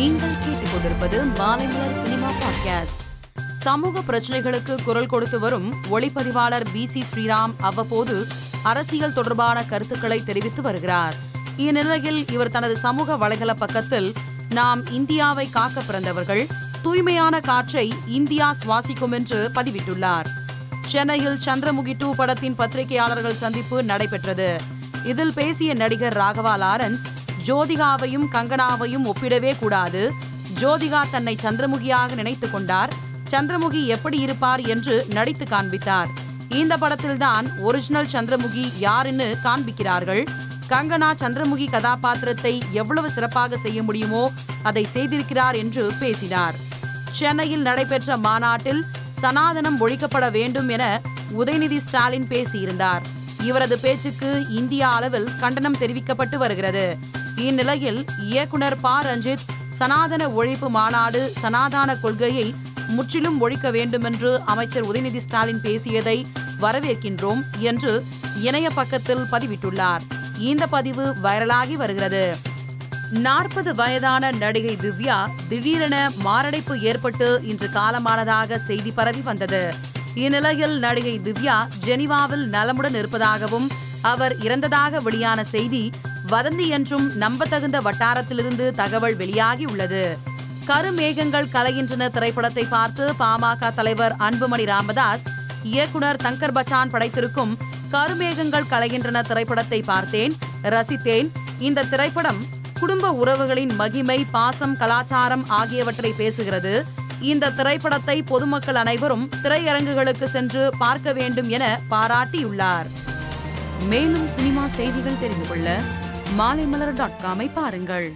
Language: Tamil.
நீங்கள் கேட்டுக்கொண்டிருப்பது மாலைமலர் சினிமா பாட்காஸ்ட். சமூக பிரச்சனைகளுக்கு குரல் கொடுத்து வரும் ஒளிப்பதிவாளர் பி சி ஸ்ரீராம் அவ்வப்போது அரசியல் தொடர்பான கருத்துக்களை தெரிவித்து வருகிறார். இந்நிலையில் இவர் தனது சமூக வலைதள பக்கத்தில் நாம் இந்தியாவை காக்க பிறந்தவர்கள் தூய்மையான காற்றை இந்தியா சுவாசிக்கும் என்று பதிவிட்டுள்ளார். சென்னையில் சந்திரமுகி டூ படத்தின் பத்திரிகையாளர்கள் சந்திப்பு நடைபெற்றது. இதில் பேசிய நடிகர் ராகவா லாரன்ஸ் ஜோதிகாவையும் கங்கனாவையும் ஒப்பிடவே கூடாது. ஜோதிகா தன்னை சந்திரமுகியாக நினைத்துக் கொண்டார். சந்திரமுகி எப்படி இருப்பார் என்று நடித்து காண்பித்தார். இந்த படத்தில்தான் ஒரிஜினல் சந்திரமுகி யாருன்னு காண்பிக்கிறார்கள். கங்கனா சந்திரமுகி கதாபாத்திரத்தை எவ்வளவு சிறப்பாக செய்ய முடியுமோ அதை செய்திருக்கிறார் என்று பேசினார். சென்னையில் நடைபெற்ற மாநாட்டில் சனாதனம் ஒழிக்கப்பட வேண்டும் என உதயநிதி ஸ்டாலின் பேசியிருந்தார். இவரது பேச்சுக்கு இந்திய அளவில் கண்டனம் தெரிவிக்கப்பட்டு வருகிறது. இந்நிலையில் இயக்குனர் ப. ரஞ்சித் சனாதன ஒழிப்பு மாநாடு சனாதன கொள்கையை முற்றிலும் ஒழிக்க வேண்டுமென்று அமைச்சர் உதயநிதி ஸ்டாலின் பேசியதை வரவேற்கின்றோம் என்று இணைய பக்கத்தில் பதிவிட்டுள்ளார். இந்த பதிவு வைரலாகி வருகிறது. நாற்பது வயதான நடிகை திவ்யா திடீரென மாரடைப்பு ஏற்பட்டு இன்று காலமானதாக செய்தி பரவி வந்தது. இந்நிலையில் நடிகை திவ்யா ஜெனிவாவில் நலமுடன் இருப்பதாகவும் அவர் இறந்ததாக வெளியான செய்தி வதந்தி என்றும் நம்பத்தகுந்த வட்டாரத்திலிருந்து தகவல் வெளியாகி உள்ளது கருமேகங்கள் கலைகின்றன திரைப்படத்தை பார்த்து பாமக தலைவர் அன்புமணி ராமதாஸ் இயக்குனர் தங்கர் பச்சான் படைத்திருக்கும் கருமேகங்கள் கலைகின்றன திரைப்படத்தை பார்த்தேன் ரசித்தேன். இந்த திரைப்படம் குடும்ப உறவுகளின் மகிமை பாசம் கலாச்சாரம் ஆகியவற்றை பேசுகிறது. இந்த திரைப்படத்தை பொதுமக்கள் அனைவரும் திரையரங்குகளுக்கு சென்று பார்க்க வேண்டும் என பாராட்டியுள்ளார். மேலும் சினிமா செய்திகள் தெரிந்து கொள்ள மாலைமலர் டாட் காமை பாருங்கள்.